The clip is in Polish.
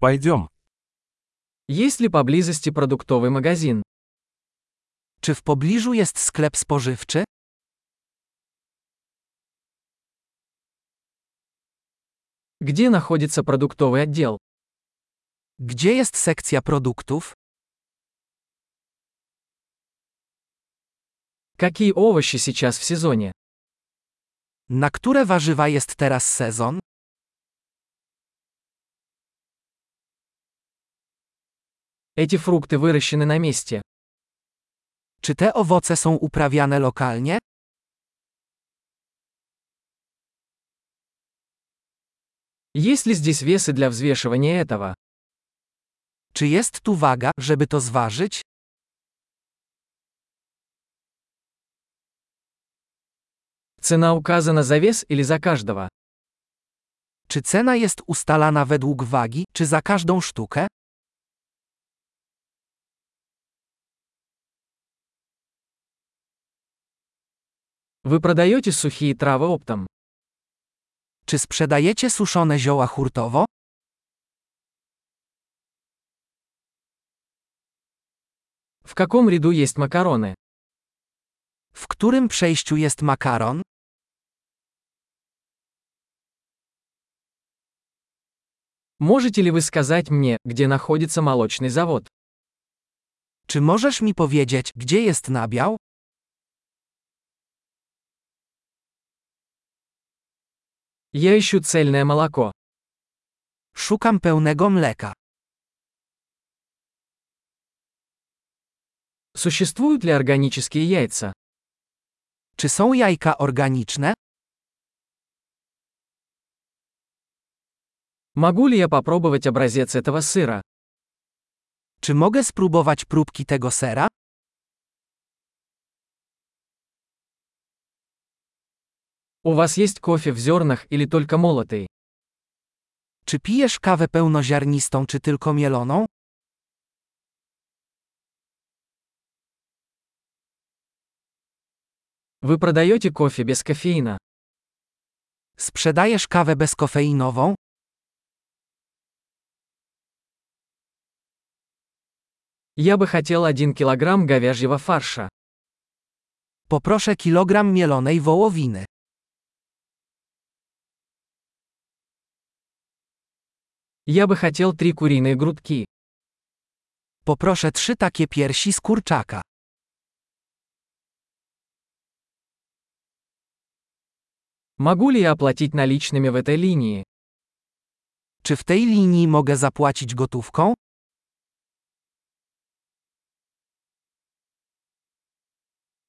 Пойдем. Есть ли поблизости продуктовый магазин? Czy w pobliżu jest sklep spożywczy? Где находится продуктовый отдел? Gdzie jest sekcja produktów? Какие овощи сейчас в сезоне? Na które warzywa jest teraz sezon? Эти фрукты выращены на месте. Czy te owoce są uprawiane lokalnie? Есть ли здесь весы для взвешивания этого? Czy jest tu waga, żeby to zważyć? Цена указана за вес или за каждого? Czy cena jest ustalana według wagi, czy za każdą sztukę? Вы продаете сухие травы оптом? Czy sprzedajecie suszone zioła hurtowo? В каком ряду есть макароны? W którym przejściu jest makaron? Можете ли вы сказать мне, где находится молочный завод? Czy możesz mi powiedzieć, gdzie jest nabiał? Я ищу цельное молоко. Szukam pełnego mleka. Существуют ли органические яйца? Czy są jajka organiczne? Могу ли я попробовать образец этого сыра? Czy mogę spróbować próbki tego sera? У вас есть кофе в зернах или только молотый? Czy pijesz kawę pełnoziarnistą czy tylko mieloną? Вы продаете кофе без кофеина? Sprzedajesz kawę bezkofeinową? Я бы хотел 1 килограмм говяжьего фарша. Poproszę kilogram mielonej wołowiny. Я бы хотел 3 куриные грудки. Poproszę trzy takie piersi z kurczaka. Могу ли я оплатить наличными в этой линии? Czy w tej linii mogę zapłacić gotówką?